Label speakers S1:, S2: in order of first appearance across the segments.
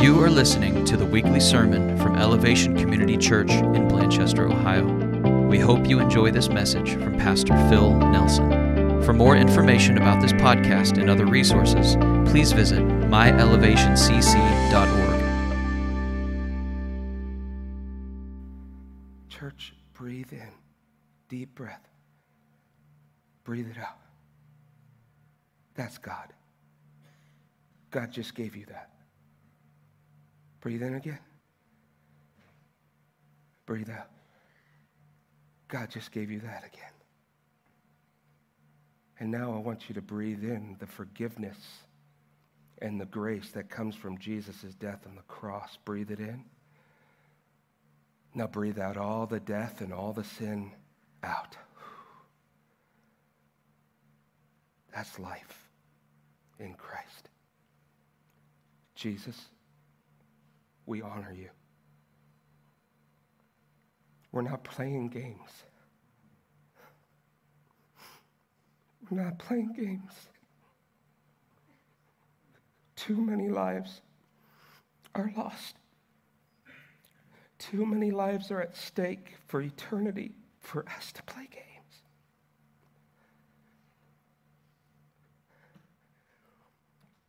S1: You are listening to the weekly sermon from Elevation Community Church in Blanchester, Ohio. We hope you enjoy this message from Pastor Phil Nelson. For more information about this podcast and other resources, please visit myelevationcc.org.
S2: Church, breathe in. Deep breath. Breathe it out. That's God. God just gave you that. Breathe in again. Breathe out. God just gave you that again. And now I want you to breathe in the forgiveness and the grace that comes from Jesus' death on the cross. Breathe it in. Now breathe out all the death and all the sin out. That's life in Christ. Jesus, we honor you. We're not playing games. We're not playing games. Too many lives are lost. Too many lives are at stake for eternity for us to play games.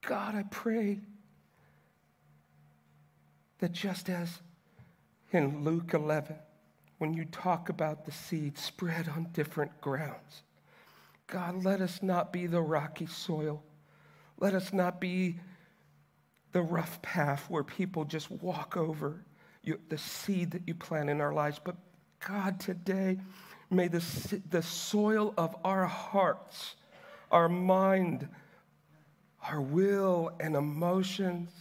S2: God, I pray that just as in Luke 11, when you talk about the seed spread on different grounds, God, let us not be the rocky soil. Let us not be the rough path where people just walk over you, the seed that you plant in our lives. But God, today, may the, the soil of our hearts, our mind, our will, and emotions,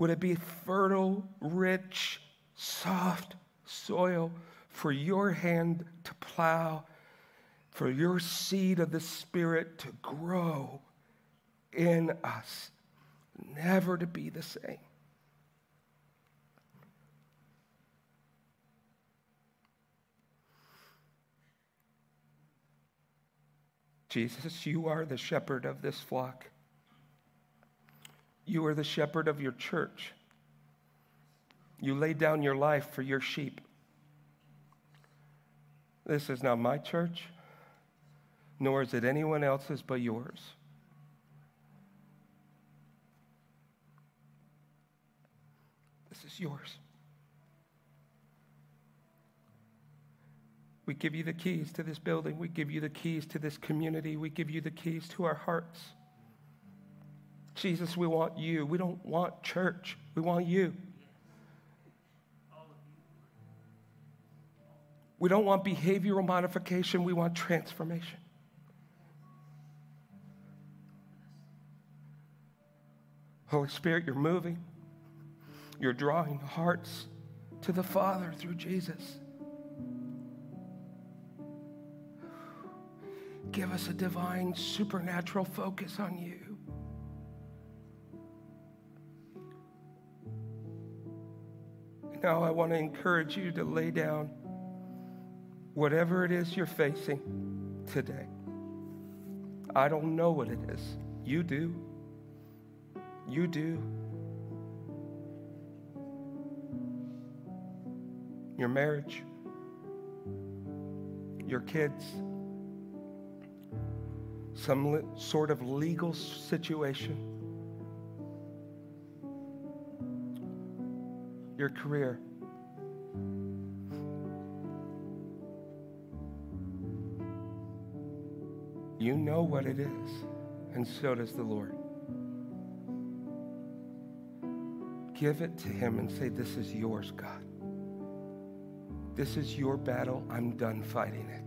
S2: would it be fertile, rich, soft soil for your hand to plow, for your seed of the Spirit to grow in us, never to be the same? Jesus, you are the shepherd of this flock. You are the shepherd of your church. You lay down your life for your sheep. This is not my church, nor is it anyone else's but yours. This is yours. We give you the keys to this building. We give you the keys to this community. We give you the keys to our hearts. Jesus, we want you. We don't want church. We want you. We don't want behavioral modification. We want transformation. Holy Spirit, you're moving. You're drawing hearts to the Father through Jesus. Give us a divine, supernatural focus on you. Now, I want to encourage you to lay down whatever it is you're facing today. I don't know what it is. You do. You do. Your marriage, your kids, some sort of legal situation, your career. You know what it is, and so does the Lord. Give it to Him and say, This is yours, God. This is your battle. I'm done fighting it.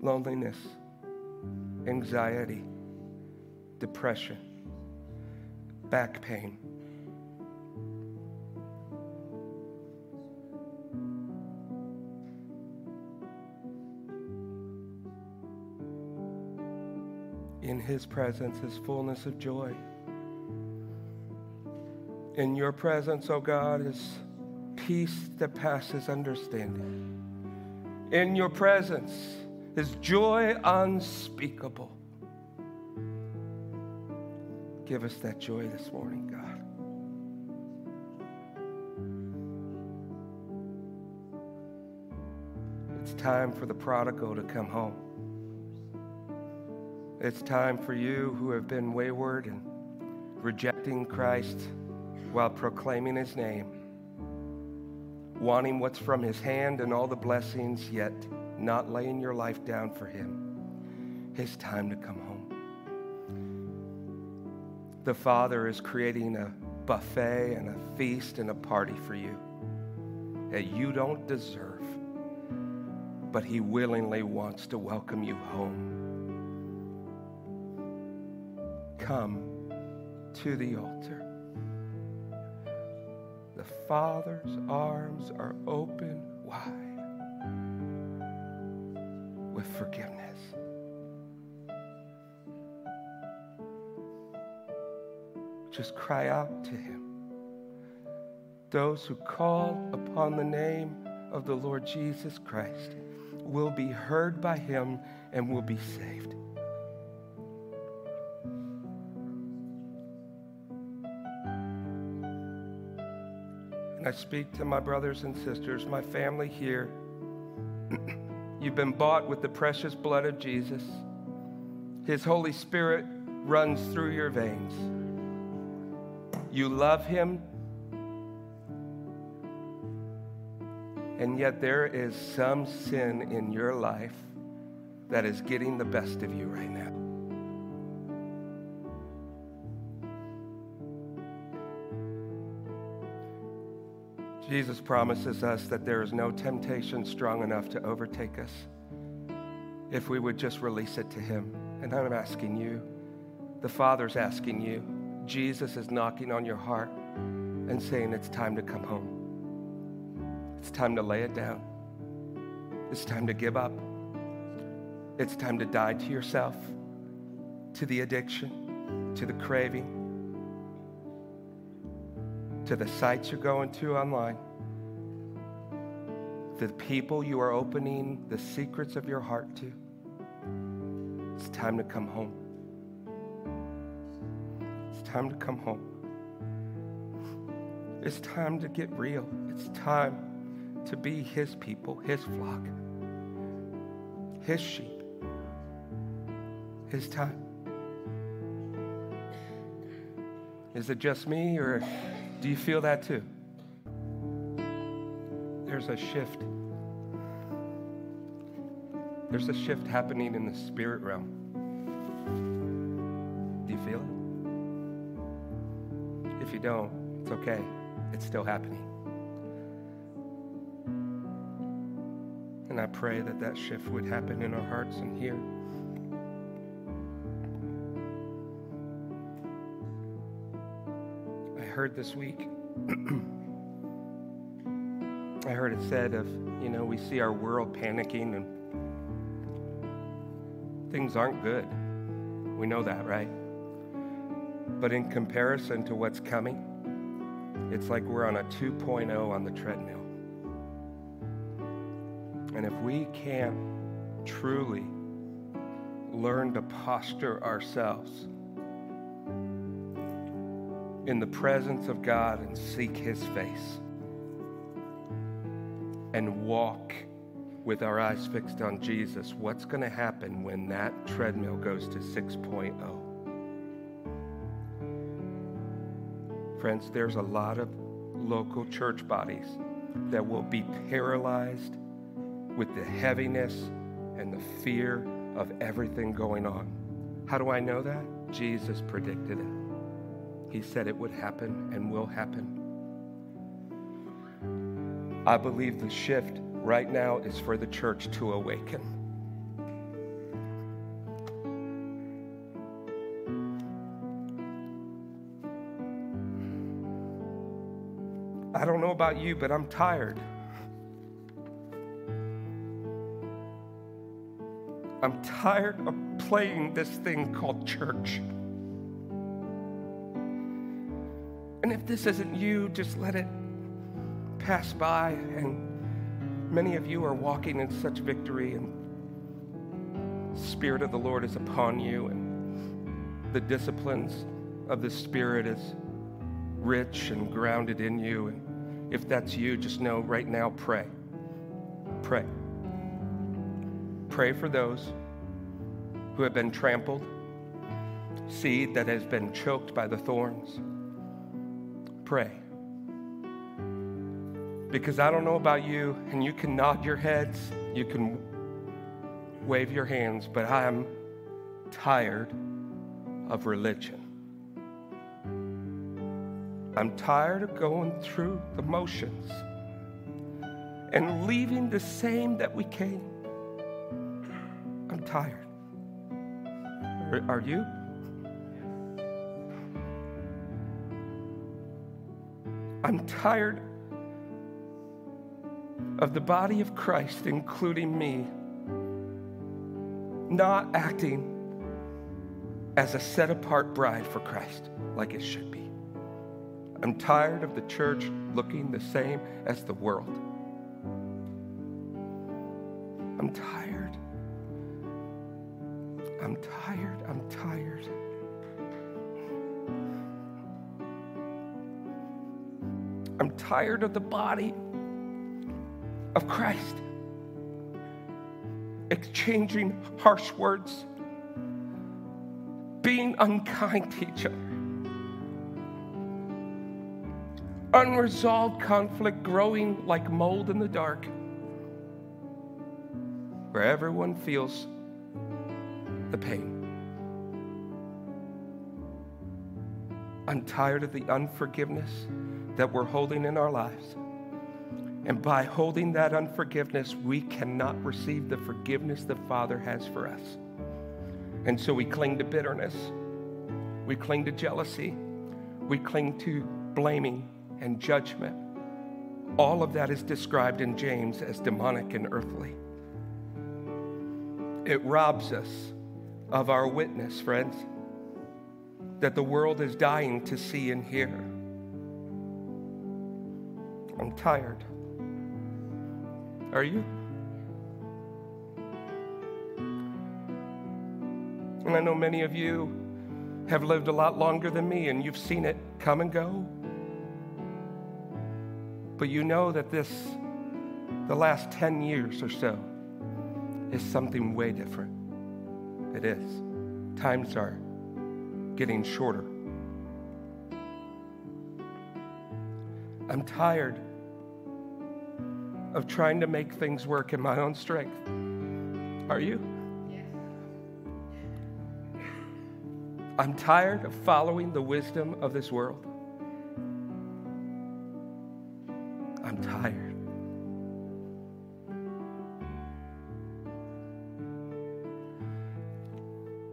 S2: Loneliness, anxiety, depression, back pain. In his presence is fullness of joy. In your presence, O oh God, is peace that passes understanding. In your presence is joy unspeakable. Give us that joy this morning, God. It's time for the prodigal to come home. It's time for you who have been wayward and rejecting Christ while proclaiming his name, wanting what's from his hand and all the blessings, yet not laying your life down for him. It's time to come home. The Father is creating a buffet and a feast and a party for you that you don't deserve, but He willingly wants to welcome you home. Come to the altar. The Father's arms are open wide with forgiveness. Just cry out to Him. Those who call upon the name of the Lord Jesus Christ will be heard by Him and will be saved. And I speak to my brothers and sisters, my family here. You've been bought with the precious blood of Jesus. His Holy Spirit runs through your veins. You love Him, and yet there is some sin in your life that is getting the best of you right now. Jesus promises us that there is no temptation strong enough to overtake us if we would just release it to Him. And I'm asking you, the Father's asking you, Jesus is knocking on your heart and saying it's time to come home. It's time to lay it down. It's time to give up. It's time to die to yourself, to the addiction, to the craving, to the sites you're going to online, the people you are opening the secrets of your heart to. It's time to come home. Time to come home. It's time to get real. It's time to be His people, His flock, His sheep, His time. Is it just me, or do you feel that too? There's a shift. There's a shift happening in the spirit realm. Don't, it's okay. It's still happening. And I pray that that shift would happen in our hearts and here. I heard this week, I heard it said of, you know, we see our world panicking and things aren't good. We know that, right? But in comparison to what's coming, it's like we're on a 2.0 on the treadmill. And if we can't truly learn to posture ourselves in the presence of God and seek His face and walk with our eyes fixed on Jesus, what's going to happen when that treadmill goes to 6.0? Friends, there's a lot of local church bodies that will be paralyzed with the heaviness and the fear of everything going on. How do I know that? Jesus predicted it. He said it would happen and will happen. I believe the shift right now is for the church to awaken. About you, but I'm tired. I'm tired of playing this thing called church. And if this isn't you, just let it pass by. And many of you are walking in such victory, and the Spirit of the Lord is upon you, and the disciplines of the Spirit is rich and grounded in you. And if that's you, just know right now, pray. Pray. Pray for those who have been trampled, seed that has been choked by the thorns. Pray. Because I don't know about you, and you can nod your heads, you can wave your hands, but I'm tired of religion. I'm tired of going through the motions and leaving the same that we came. I'm tired. Are, you? I'm tired of the body of Christ, including me, not acting as a set apart bride for Christ like it should be. I'm tired of the church looking the same as the world. I'm tired. I'm tired. I'm tired. I'm tired of the body of Christ exchanging harsh words, being unkind to each other, unresolved conflict growing like mold in the dark, where everyone feels the pain. I'm tired of the unforgiveness that we're holding in our lives. And by holding that unforgiveness, we cannot receive the forgiveness the Father has for us. And so we cling to bitterness, we cling to jealousy, we cling to blaming and judgment. All of that is described in James as demonic and earthly. It robs us of our witness, friends, that the world is dying to see and hear. I'm tired. Are you? And I know many of you have lived a lot longer than me and you've seen it come and go. But you know that this, the last 10 years or so, is something way different. It is. Times are getting shorter. I'm tired of trying to make things work in my own strength. Are you? I'm tired of following the wisdom of this world.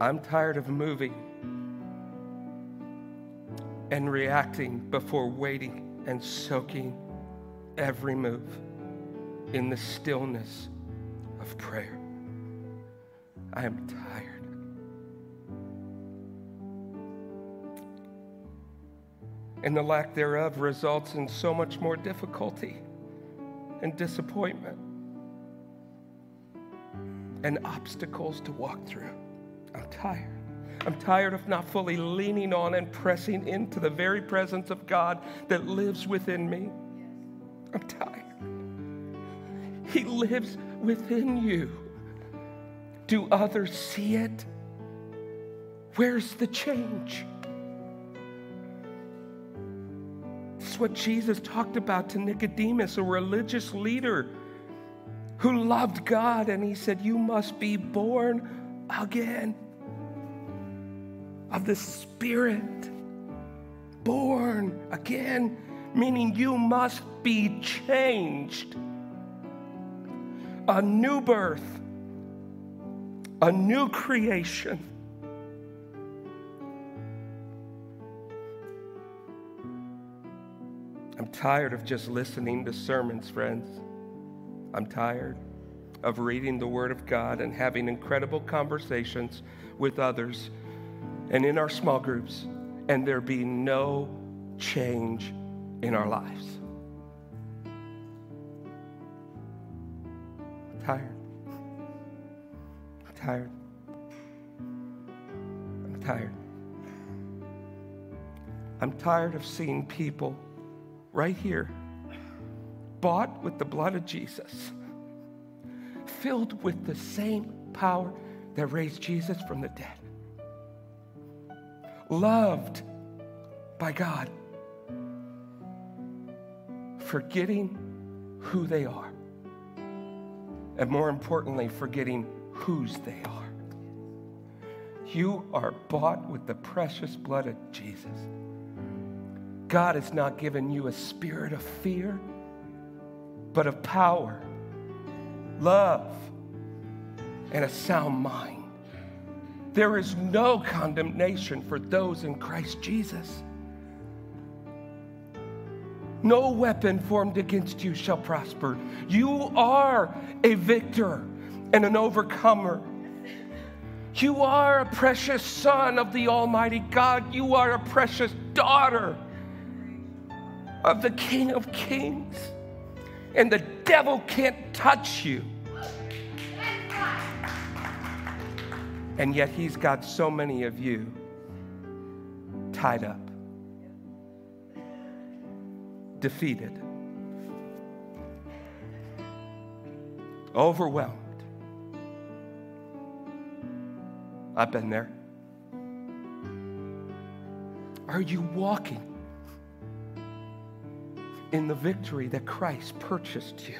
S2: I'm tired of moving and reacting before waiting and soaking every move in the stillness of prayer. I am tired. And the lack thereof results in so much more difficulty and disappointment and obstacles to walk through. I'm tired. I'm tired of not fully leaning on and pressing into the very presence of God that lives within me. I'm tired. He lives within you. Do others see it? Where's the change? Is what Jesus talked about to Nicodemus, a religious leader who loved God, and he said, You must be born again of the Spirit. Born again, meaning you must be changed a new birth, a new creation. I'm tired of just listening to sermons, friends. I'm tired of reading the Word of God and having incredible conversations with others and in our small groups, and there be no change in our lives. I'm tired. I'm tired. I'm tired. I'm tired of seeing people right here, bought with the blood of Jesus, filled with the same power that raised Jesus from the dead, loved by God, forgetting who they are, and more importantly, forgetting whose they are. You are bought with the precious blood of Jesus. God has not given you a spirit of fear, but of power, love, and a sound mind. There is no condemnation for those in Christ Jesus. No weapon formed against you shall prosper. You are a victor and an overcomer. You are a precious son of the Almighty God. You are a precious daughter of the King of Kings. And the devil can't touch you. And yet he's got so many of you tied up, defeated, overwhelmed. I've been there. Are you walking in the victory that Christ purchased you.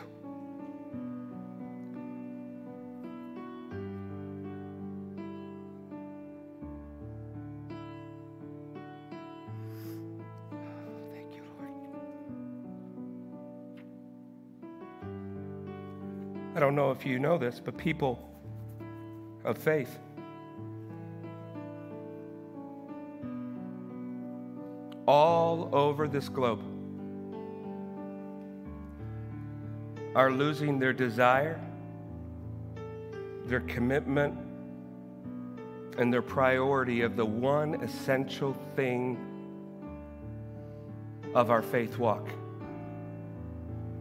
S2: Don't know if you know this, but people of faith all over this globe are losing their desire, their commitment, and their priority of the one essential thing of our faith walk.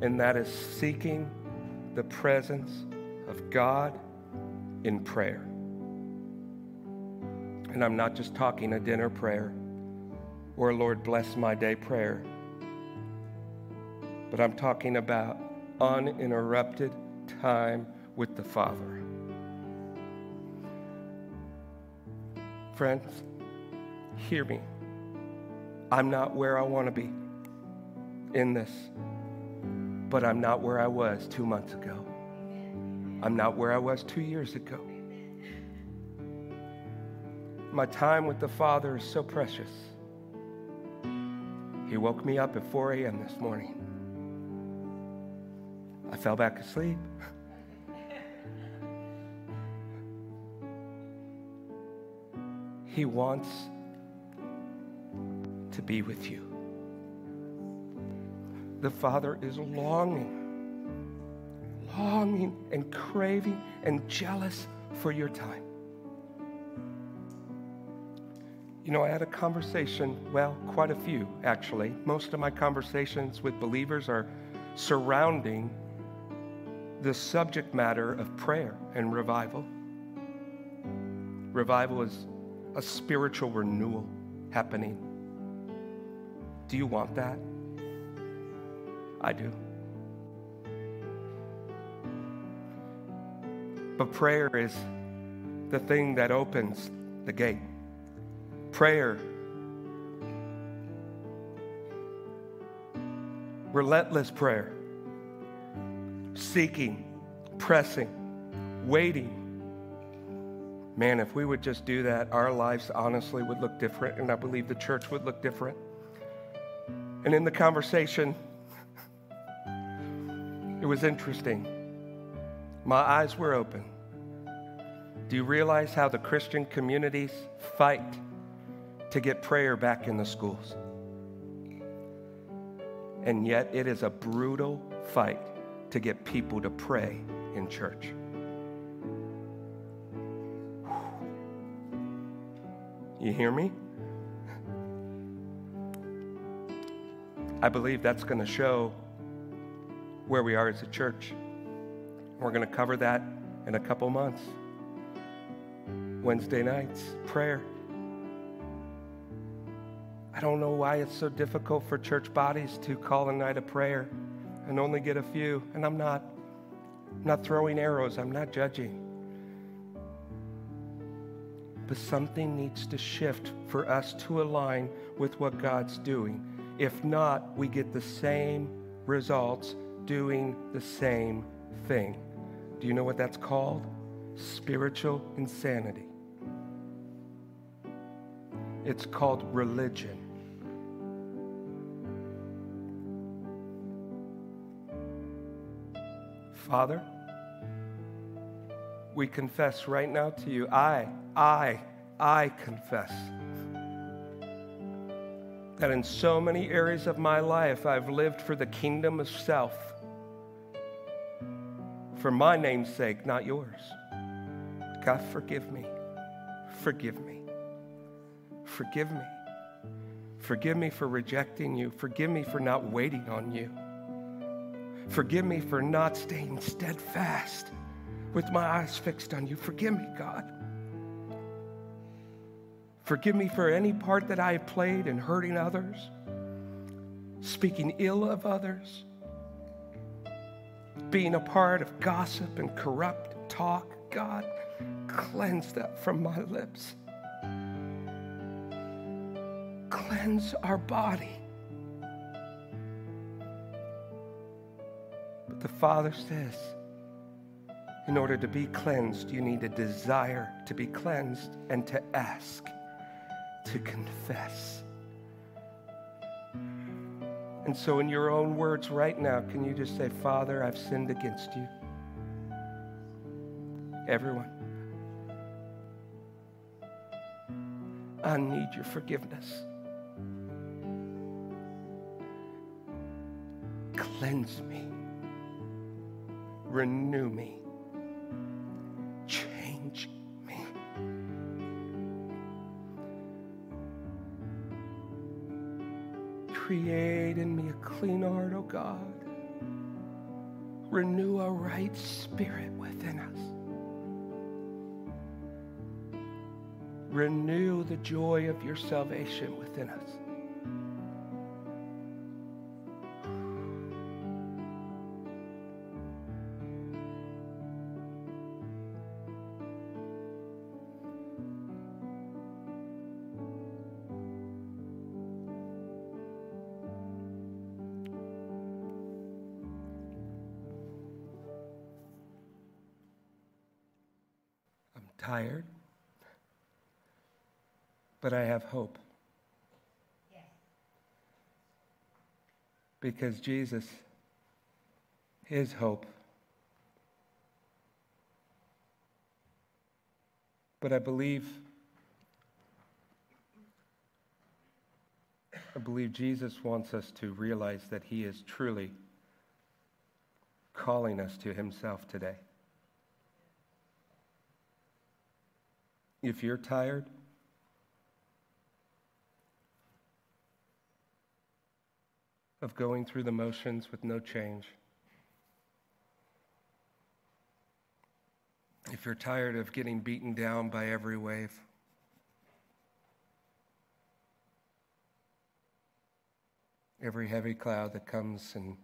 S2: And that is seeking the presence of God in prayer. And I'm not just talking a dinner prayer or Lord bless my day prayer, but I'm talking about uninterrupted time with the Father. Friends, hear me. I'm not where I want to be in this, but I'm not where I was two months ago. I'm not where I was two years ago. My time with the Father is so precious. He woke me up at 4 a.m. this morning. I fell back asleep. He wants to be with you. The Father is longing, longing and craving and jealous for your time. You know, I had a conversation, well, quite a few actually. Most of my conversations with believers are surrounding the subject matter of prayer and revival. Revival is a spiritual renewal happening. Do you want that? I do. But prayer is the thing that opens the gate. Prayer, relentless prayer seeking, pressing, waiting. Man, if we would just do that, our lives honestly would look different, and I believe the church would look different. And in the conversation, was interesting. My eyes were open. Do you realize how the Christian communities fight to get prayer back in the schools? And yet, it is a brutal fight to get people to pray in church. You hear me? I believe that's going to show where we are as a church. We're going to cover that in a couple months. Wednesday nights, prayer. I don't know why it's so difficult for church bodies to call a night of prayer and only get a few. And I'm not, I'm not throwing arrows, I'm not judging. But something needs to shift for us to align with what God's doing. If not, we get the same results doing the same thing. Do you know what that's called? Spiritual insanity. It's called religion. Father, we confess right now to you. I, I, I confess that in so many areas of my life I've lived for the kingdom of self, for my name's sake, not yours. God, forgive me. Forgive me. Forgive me. Forgive me for rejecting you. Forgive me for not waiting on you. Forgive me for not staying steadfast with my eyes fixed on you. Forgive me, God. Forgive me for any part that I have played in hurting others, speaking ill of others, being a part of gossip and corrupt talk. God, cleanse that from my lips. Cleanse our body But The Father says, in order to be cleansed, you need a desire to be cleansed and to ask, to confess. And so, in your own words right now, can you just say, Father, I've sinned against you? Everyone. I need your forgiveness. Cleanse me renew me, Create in me a clean heart, O oh God. Renew a right spirit within us. Renew the joy of your salvation within us. Tired, but I have hope. Because Jesus is hope. But I believe, I believe Jesus wants us to realize that He is truly calling us to Himself today. If you're tired, of going through the motions with no change, if you're tired of getting beaten down by every wave, every heavy cloud that comes and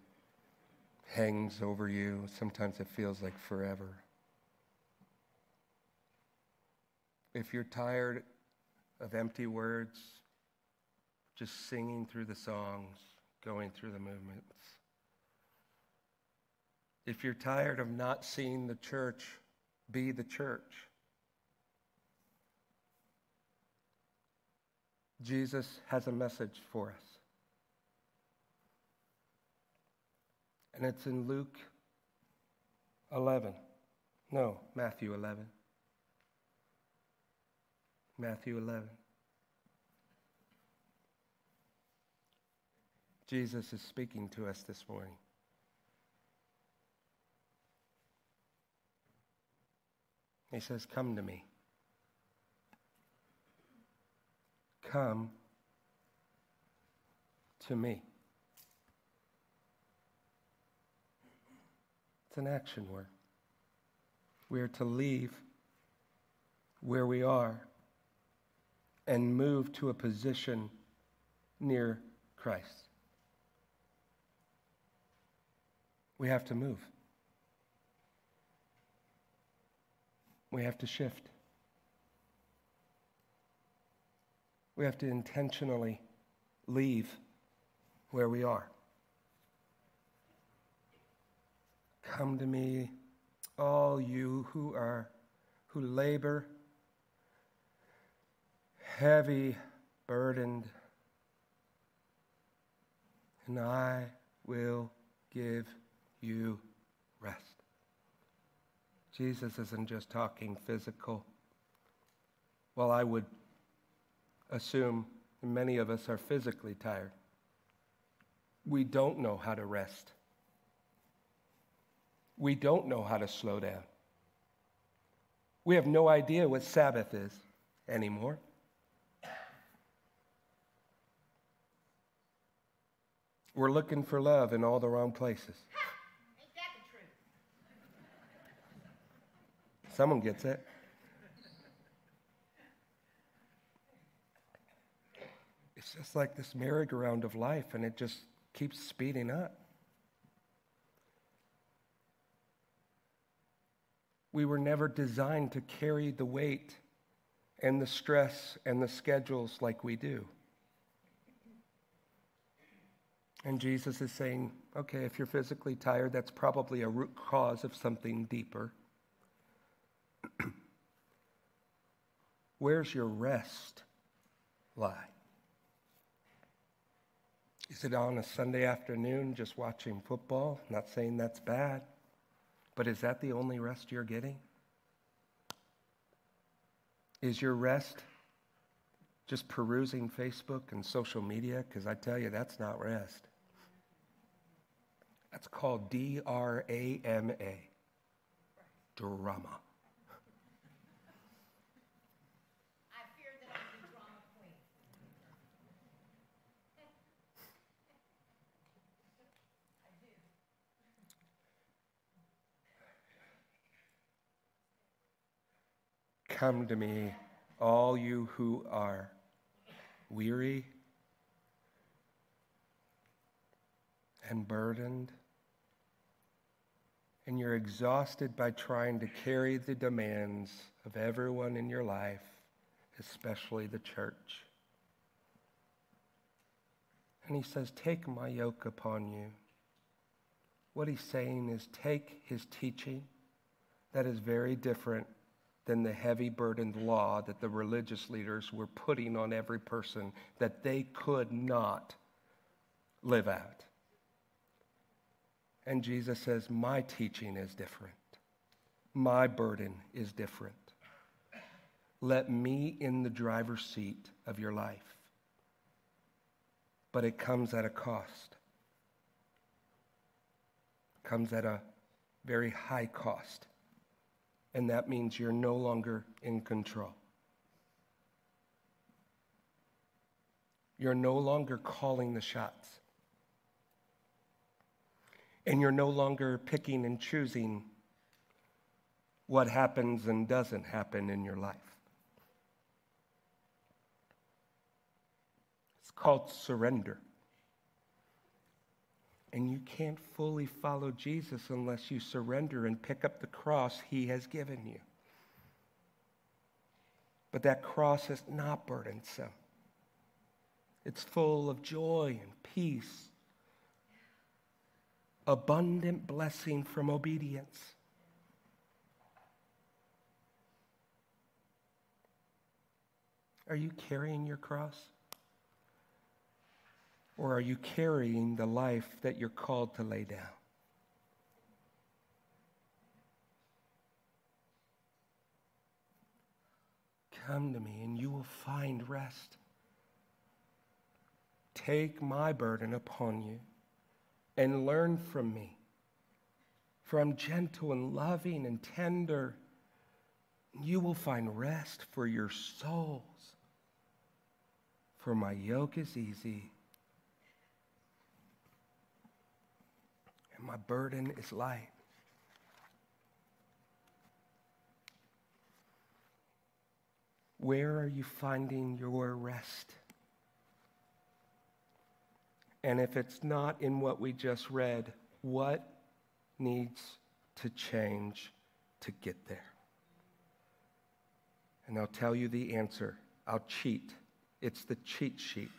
S2: hangs over you, sometimes it feels like forever. If you're tired of empty words, just singing through the songs, going through the movements. If you're tired of not seeing the church be the church, Jesus has a message for us. And it's in Luke 11. No, Matthew 11. Matthew 11. Jesus is speaking to us this morning. He says, Come to me. Come to me. It's an action word. We are to leave where we are and move to a position near Christ. We have to move. We have to shift. We have to intentionally leave where we are. Come to me, all you who are who labor heavy burdened and I will give you rest. Jesus isn't just talking physical. Well, I would assume many of us are physically tired. We don't know how to rest. We don't know how to slow down. We have no idea what Sabbath is anymore. We're looking for love in all the wrong places. Ha! Ain't that the truth? Someone gets it. It's just like this merry-go-round of life, and it just keeps speeding up. We were never designed to carry the weight and the stress and the schedules like we do. And Jesus is saying, okay, if you're physically tired, that's probably a root cause of something deeper. Where's your rest lie? Is it on a Sunday afternoon just watching football? Not saying that's bad, but is that the only rest you're getting? Is your rest just perusing Facebook and social media? Because I tell you, that's not rest. That's called D R A M A. Drama.
S3: I fear that I'm the drama queen. I do.
S2: Come to me, all you who are weary and burdened, and you're exhausted by trying to carry the demands of everyone in your life, especially the church. And he says, Take my yoke upon you. What he's saying is, take his teaching that is very different than the heavy burdened law that the religious leaders were putting on every person that they could not live out. And Jesus says, My teaching is different. My burden is different. Let me in the driver's seat of your life. But it comes at a cost. It comes at a very high cost. And that means you're no longer in control. You're no longer calling the shots and you're no longer picking and choosing what happens and doesn't happen in your life. It's called surrender. And you can't fully follow Jesus unless you surrender and pick up the cross he has given you. But that cross is not burdensome. It's full of joy and peace abundant blessing from obedience. Are you carrying your cross? Or are you carrying the life that you're called to lay down? Come to me and you will find rest. Take my burden upon you and learn from me. For I'm gentle and loving and tender. You will find rest for your souls. For my yoke is easy and my burden is light. Where are you finding your rest? And if it's not in what we just read, what needs to change to get there? And I'll tell you the answer. I'll cheat. It's the cheat sheet.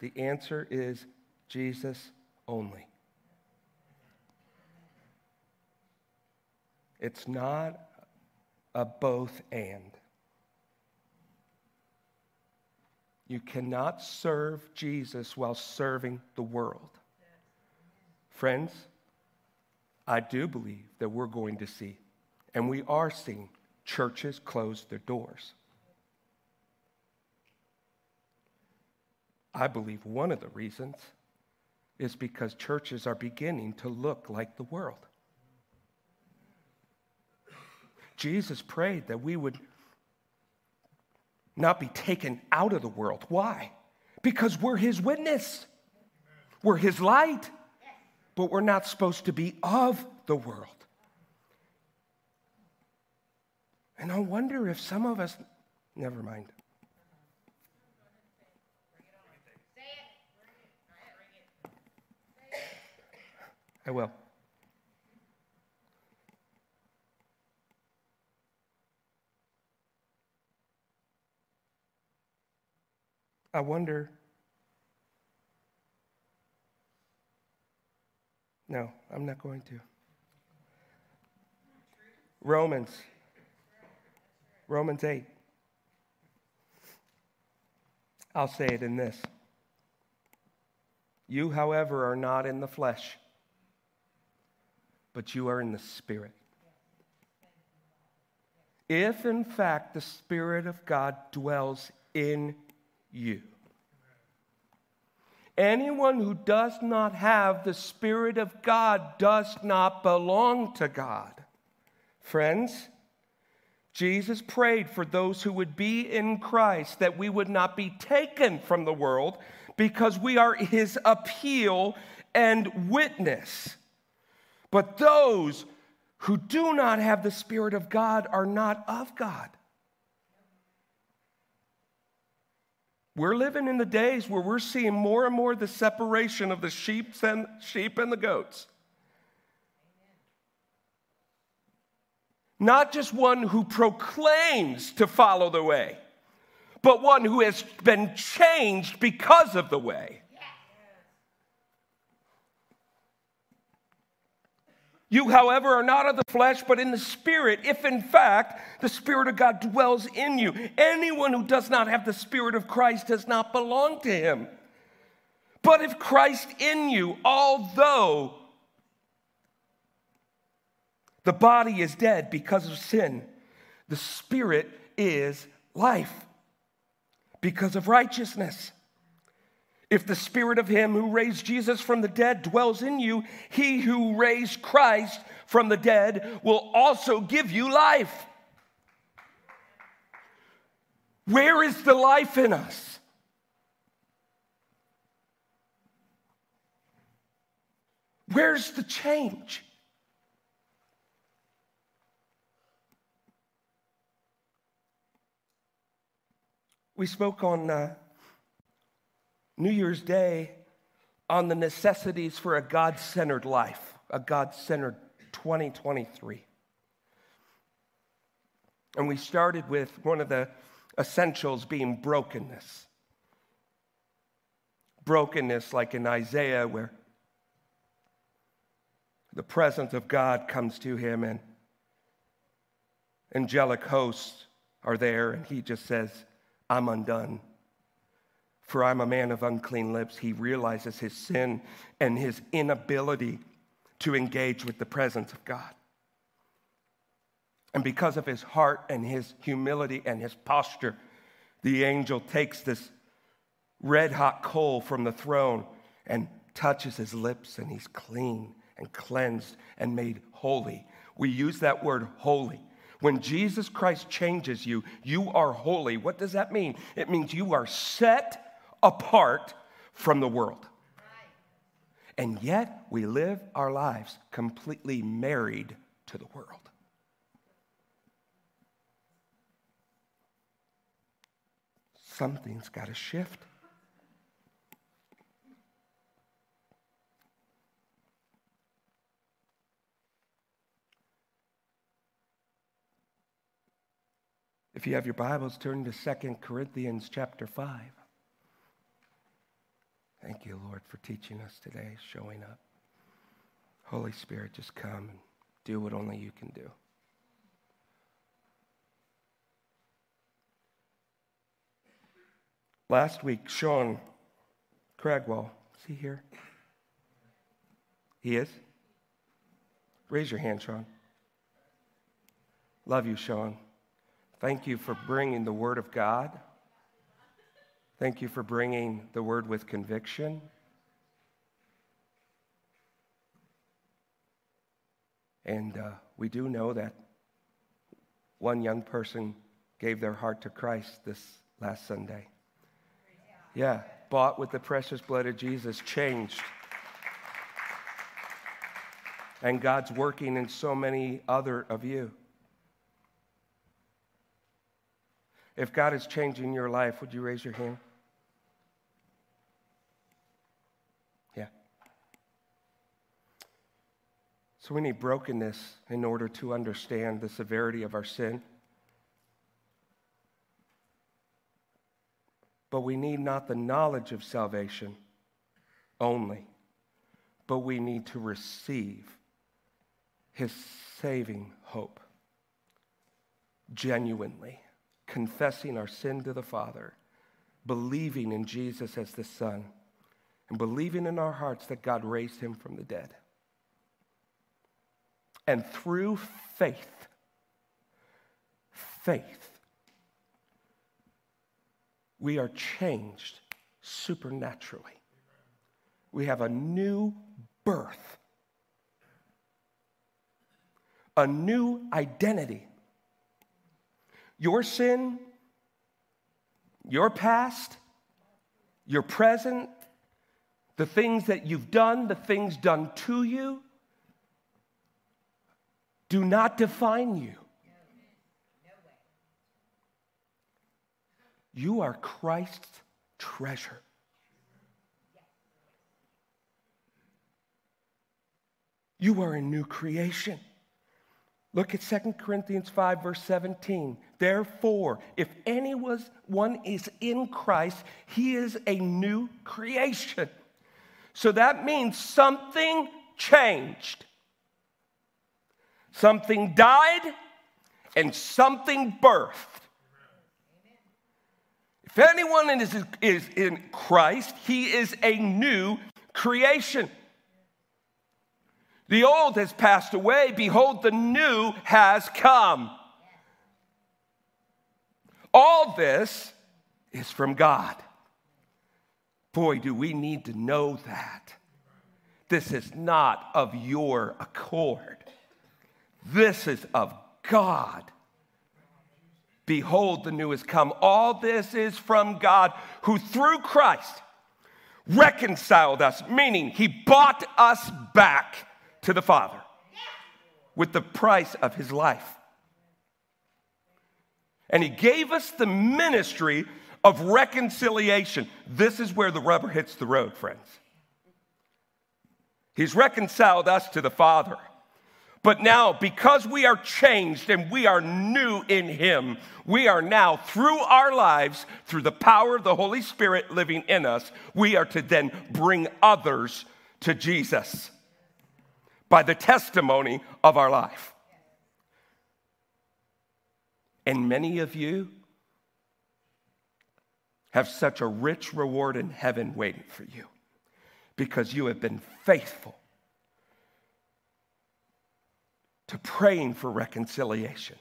S2: The answer is Jesus only. It's not a both and. You cannot serve Jesus while serving the world. Friends, I do believe that we're going to see, and we are seeing, churches close their doors. I believe one of the reasons is because churches are beginning to look like the world. Jesus prayed that we would not be taken out of the world. Why? Because we're his witness, we're his light, but we're not supposed to be of the world. And I wonder if some of us, never mind. I will. I wonder. No, I'm not going to. Romans. Romans 8. I'll say it in this. You, however, are not in the flesh, but you are in the Spirit. If, in fact, the Spirit of God dwells in you. Anyone who does not have the Spirit of God does not belong to God. Friends, Jesus prayed for those who would be in Christ that we would not be taken from the world because we are his appeal and witness. But those who do not have the Spirit of God are not of God. We're living in the days where we're seeing more and more the separation of the sheep and, sheep and the goats. Not just one who proclaims to follow the way, but one who has been changed because of the way. You, however, are not of the flesh, but in the Spirit, if in fact the Spirit of God dwells in you. Anyone who does not have the Spirit of Christ does not belong to him. But if Christ in you, although the body is dead because of sin, the Spirit is life because of righteousness. If the spirit of him who raised Jesus from the dead dwells in you, he who raised Christ from the dead will also give you life. Where is the life in us? Where's the change? We spoke on uh, New Year's Day on the necessities for a God centered life, a God centered 2023. And we started with one of the essentials being brokenness. Brokenness, like in Isaiah, where the presence of God comes to him and angelic hosts are there, and he just says, I'm undone. For I'm a man of unclean lips. He realizes his sin and his inability to engage with the presence of God. And because of his heart and his humility and his posture, the angel takes this red hot coal from the throne and touches his lips, and he's clean and cleansed and made holy. We use that word holy. When Jesus Christ changes you, you are holy. What does that mean? It means you are set apart from the world. And yet we live our lives completely married to the world. Something's got to shift. If you have your Bibles, turn to 2 Corinthians chapter 5. Thank you, Lord, for teaching us today, showing up. Holy Spirit, just come and do what only you can do. Last week, Sean Cragwell, is he here? He is? Raise your hand, Sean. Love you, Sean. Thank you for bringing the Word of God. Thank you for bringing the Word with conviction. And uh, we do know that one young person gave their heart to Christ this last Sunday. Yeah, bought with the precious blood of Jesus, changed. And God's working in so many other of you. If God is changing your life, would you raise your hand? Yeah. So we need brokenness in order to understand the severity of our sin. But we need not the knowledge of salvation only, but we need to receive his saving hope genuinely confessing our sin to the Father, believing in Jesus as the Son, and believing in our hearts that God raised him from the dead. And through faith, faith, we are changed supernaturally. We have a new birth, a new identity your sin, your past, your present, the things that you've done, the things done to you, do not define you. You are Christ's treasure. You are a new creation. Look at 2 Corinthians 5, verse 17. Therefore, if anyone is in Christ, he is a new creation. So that means something changed. Something died and something birthed. If anyone is, is in Christ, he is a new creation. The old has passed away. Behold, the new has come. All this is from God. Boy, do we need to know that. This is not of your accord, this is of God. Behold, the new has come. All this is from God, who through Christ reconciled us, meaning he bought us back to the Father with the price of his life. And he gave us the ministry of reconciliation. This is where the rubber hits the road, friends. He's reconciled us to the Father. But now, because we are changed and we are new in Him, we are now, through our lives, through the power of the Holy Spirit living in us, we are to then bring others to Jesus by the testimony of our life. And many of you have such a rich reward in heaven waiting for you because you have been faithful to praying for reconciliation,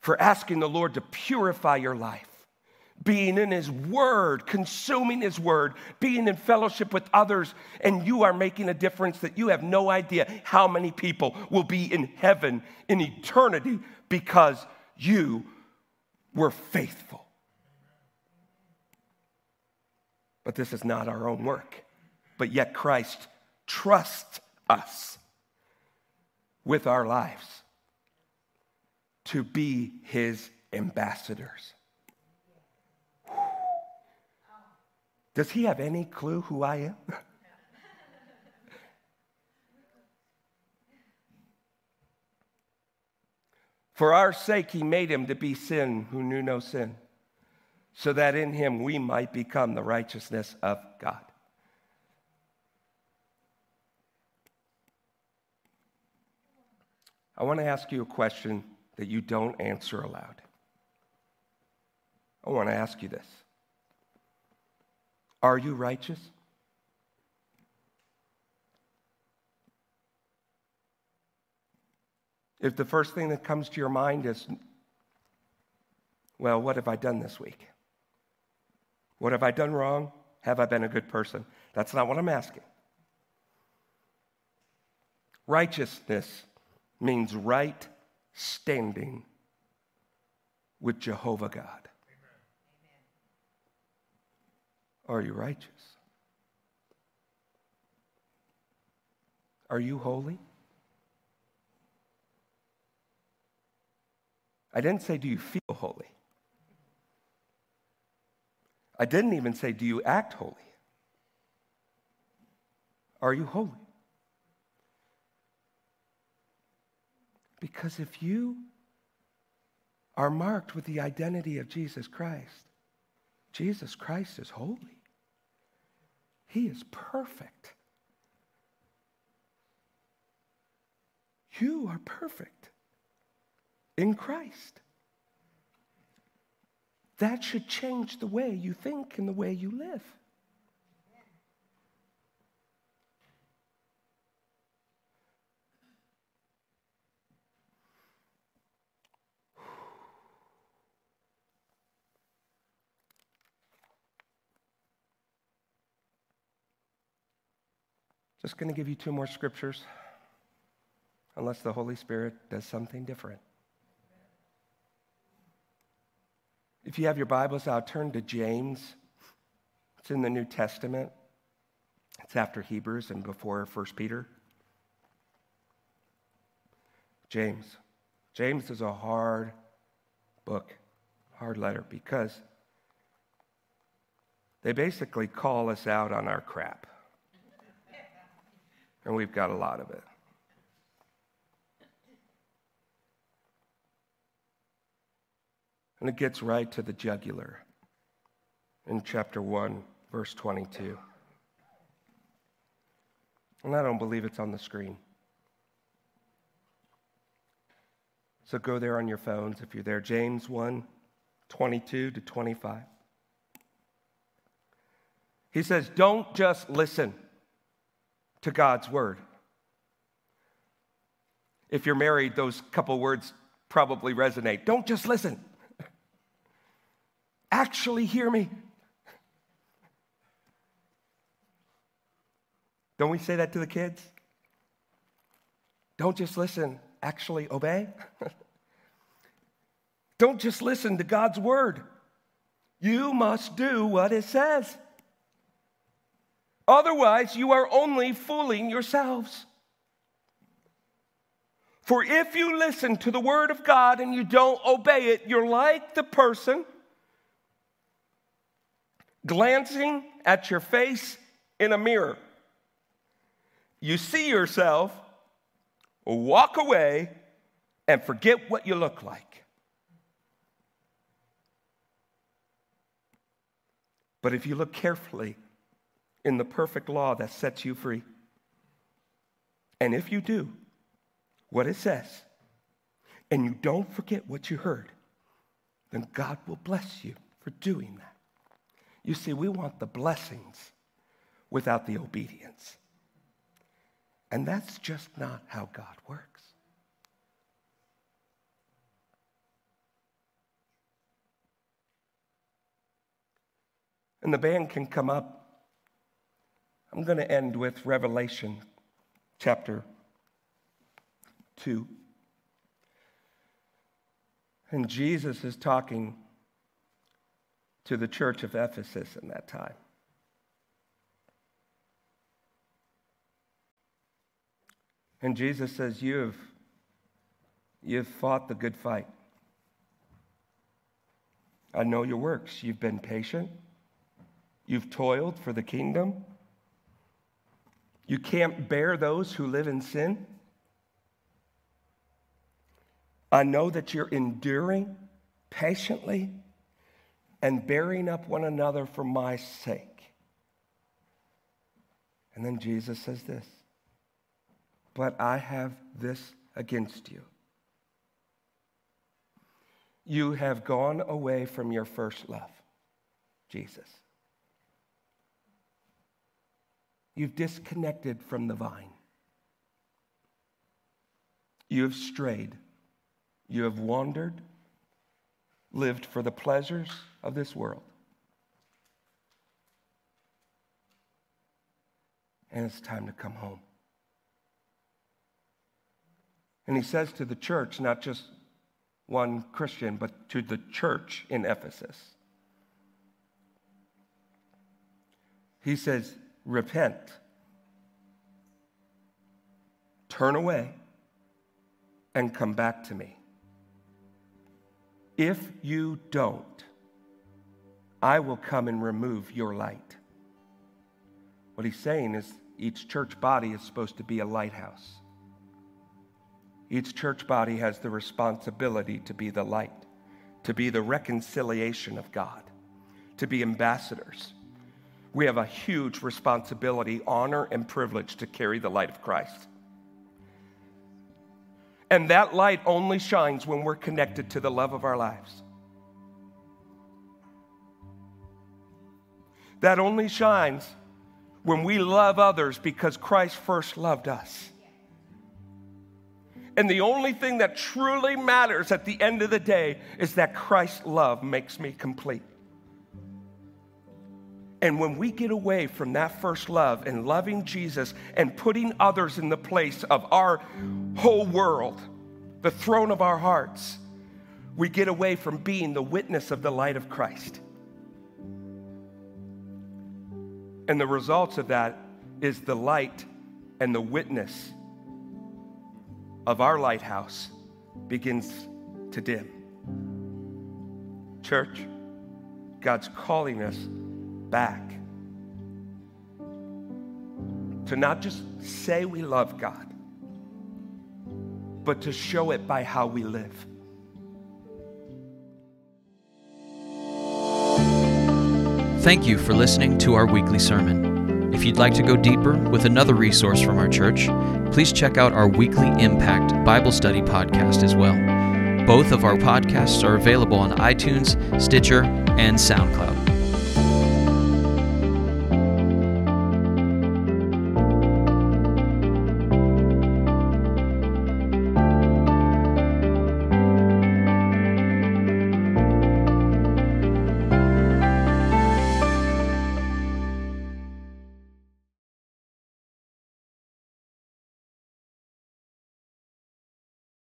S2: for asking the Lord to purify your life being in His Word, consuming His Word, being in fellowship with others, and you are making a difference that you have no idea how many people will be in heaven in eternity because you were faithful. But this is not our own work, but yet Christ trusts us with our lives to be His ambassadors. Does he have any clue who I am? For our sake, he made him to be sin who knew no sin, so that in him we might become the righteousness of God. I want to ask you a question that you don't answer aloud. I want to ask you this Are you righteous? If the first thing that comes to your mind is, well, what have I done this week? What have I done wrong? Have I been a good person? That's not what I'm asking. Righteousness means right standing with Jehovah God. Are you righteous? Are you holy? I didn't say, Do you feel holy? I didn't even say, Do you act holy? Are you holy? Because if you are marked with the identity of Jesus Christ, Jesus Christ is holy. He is perfect. You are perfect in Christ. That should change the way you think and the way you live. Just going to give you two more scriptures, unless the Holy Spirit does something different. If you have your Bibles out, turn to James. It's in the New Testament. It's after Hebrews and before 1 Peter. James. James is a hard book, hard letter, because they basically call us out on our crap and we've got a lot of it. And it gets right to the jugular in chapter 1, verse 22. And I don't believe it's on the screen. So go there on your phones if you're there. James 1, 22 to 25. He says, Don't just listen to God's word. If you're married, those couple words probably resonate. Don't just listen, actually hear me. Don't we say that to the kids? Don't just listen, actually obey. Don't just listen to God's word. You must do what it says. Otherwise, you are only fooling yourselves. For if you listen to the word of God and you don't obey it, you're like the person glancing at your face in a mirror. You see yourself, walk away, and forget what you look like. But if you look carefully, in the perfect law that sets you free. And if you do what it says, and you don't forget what you heard, then God will bless you for doing that. You see, we want the blessings without the obedience. And that's just not how God works. And the band can come up. I'm going to end with Revelation chapter 2. And Jesus is talking to the church of Ephesus in that time. And Jesus says, You've, you've fought the good fight. I know your works. You've been patient. You've toiled for the kingdom. You can't bear those who live in sin. I know that you're enduring patiently and bearing up one another for my sake. And then Jesus says this But I have this against you. You have gone away from your first love, Jesus. You've disconnected from the vine. You have strayed. You have wandered, lived for the pleasures of this world. And it's time to come home. And he says to the church, not just one Christian, but to the church in Ephesus. He says, Repent, turn away, and come back to me. If you don't, I will come and remove your light. What he's saying is each church body is supposed to be a lighthouse. Each church body has the responsibility to be the light, to be the reconciliation of God, to be ambassadors. We have a huge responsibility, honor, and privilege to carry the light of Christ. And that light only shines when we're connected to the love of our lives. That only shines when we love others because Christ first loved us. And the only thing that truly matters at the end of the day is that Christ's love makes me complete. And when we get away from that first love and loving Jesus and putting others in the place of our whole world, the throne of our hearts, we get away from being the witness of the light of Christ. And the results of that is the light and the witness of our lighthouse begins to dim. Church, God's calling us back to not just say we love God, but to show it by how we live.
S1: Thank you for listening to our weekly sermon. If you'd like to go deeper with another resource from our church, please check out our weekly Impact Bible Study podcast as well. Both of our podcasts are available on iTunes, Stitcher, and SoundCloud.